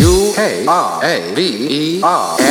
U K R A V E R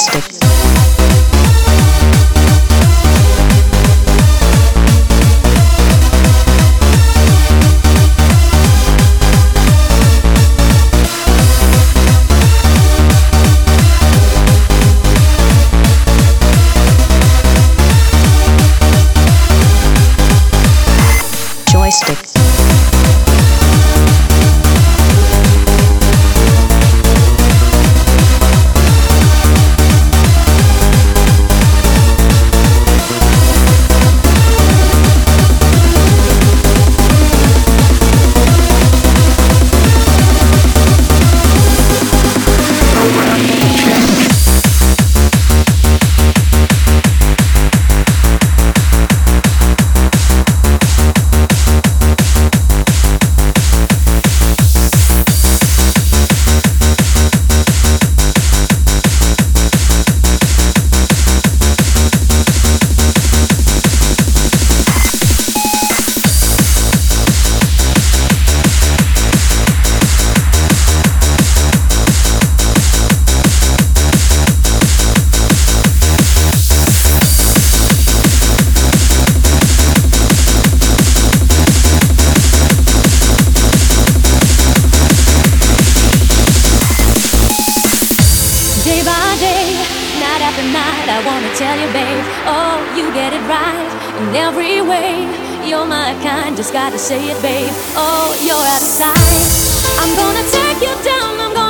Mystic. mind. Just gotta say it, babe. Oh, you're out of sight. I'm gonna take you down. I'm gonna.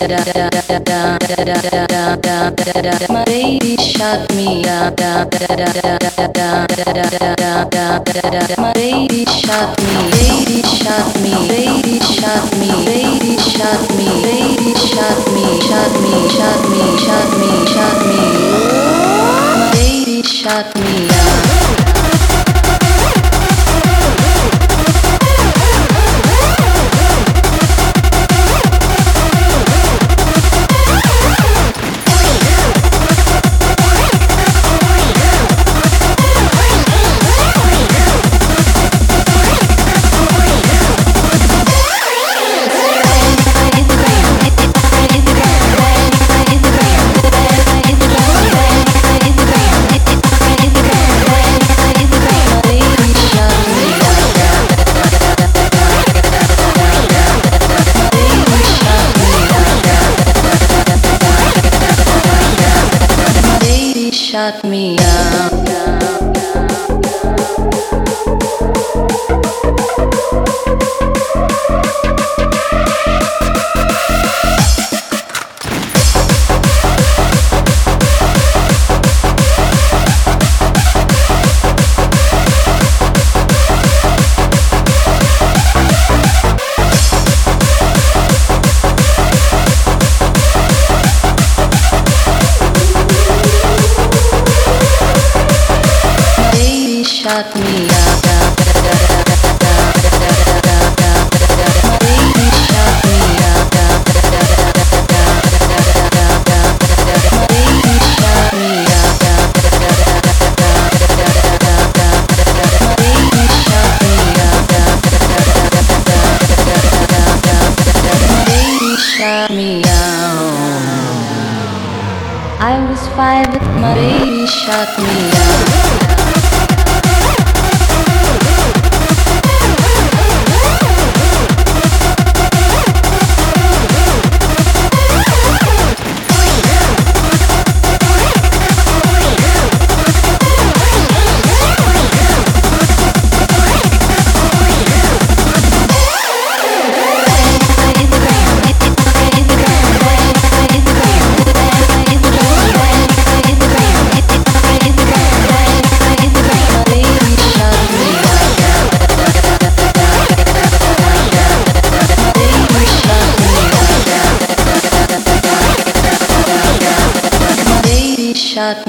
My baby shot me down. My baby shot me, baby shot me, baby shot me, baby shot me, baby shot me, shot me, shot me, shot me, shot me. My baby shot me down.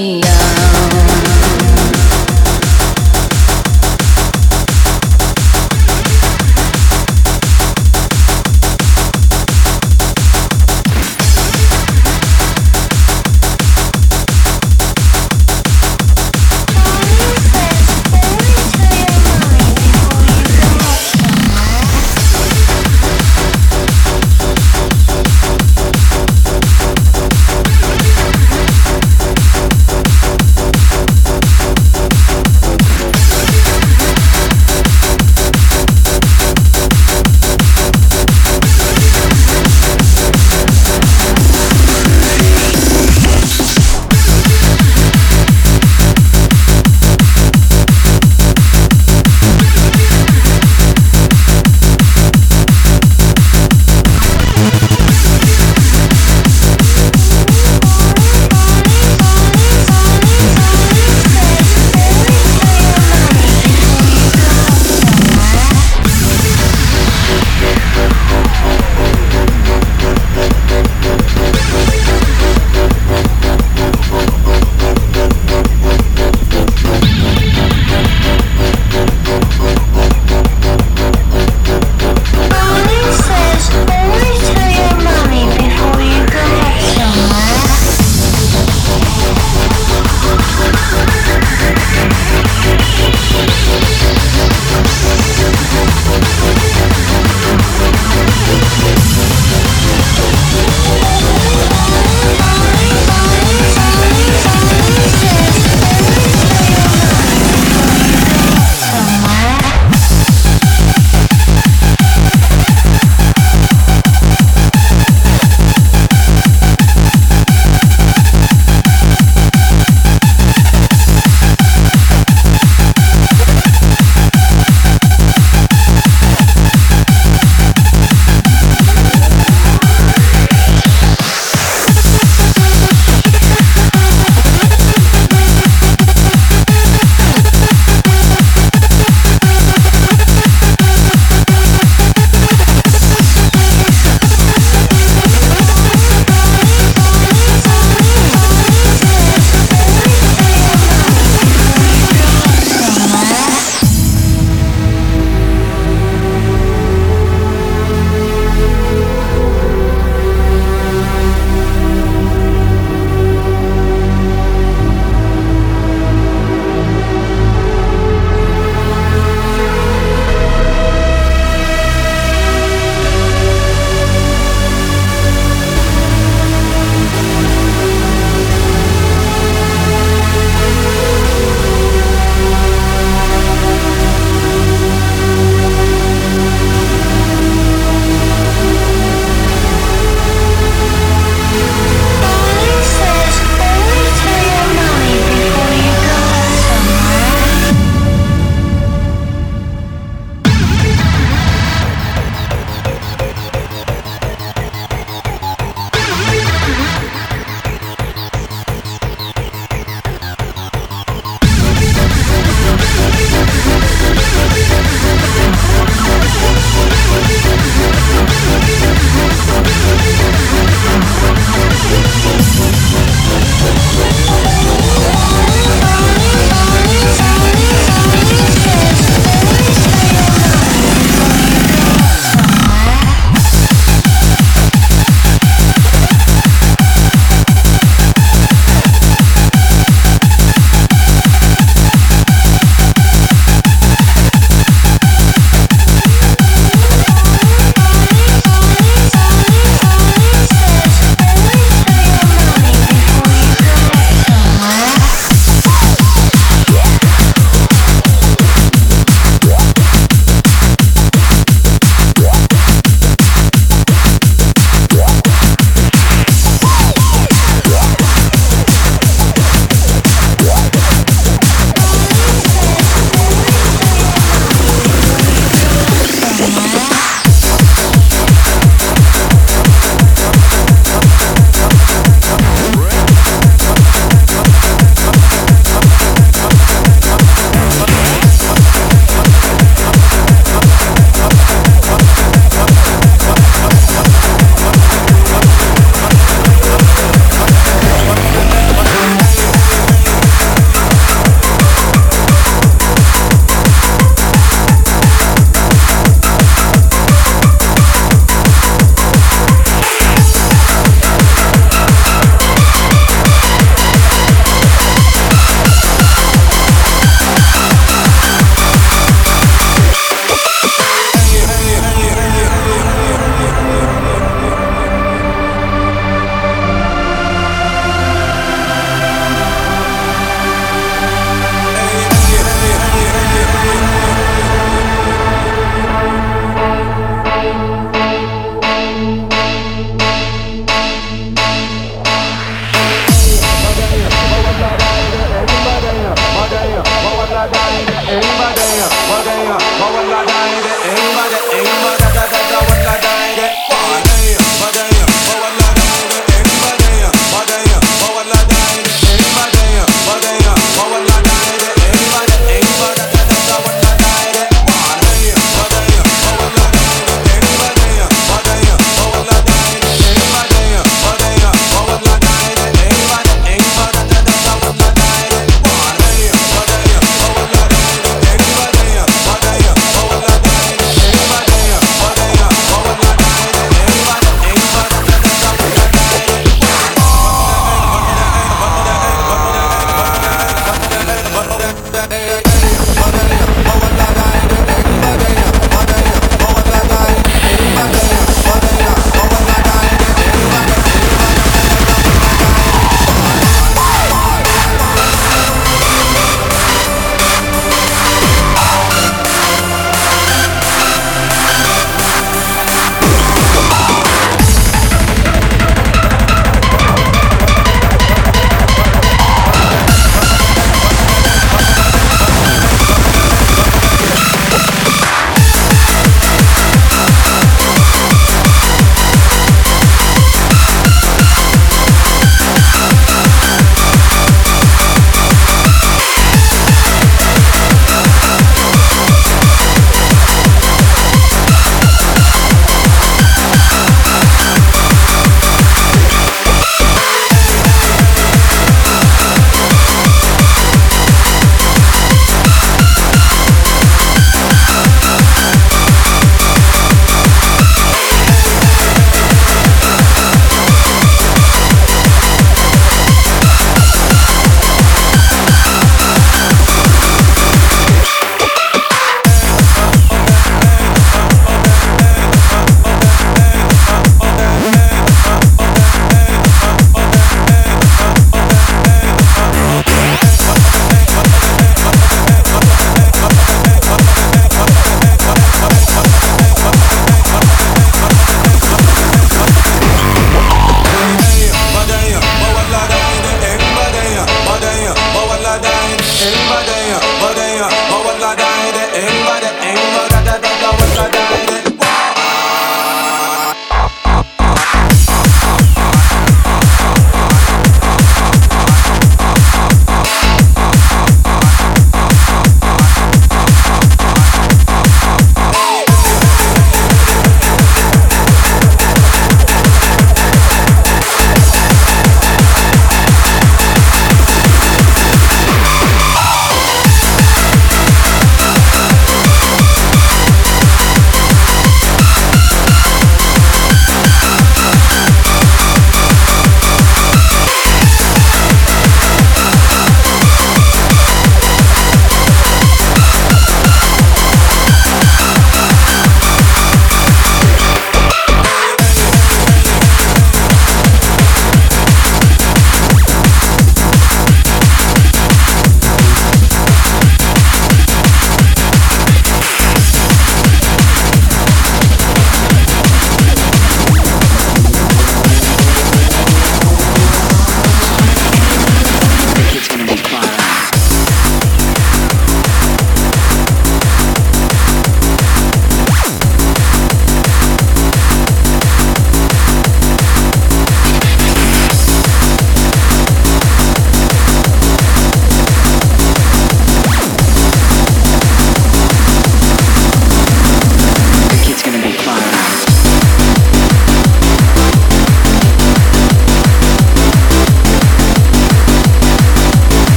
Me down.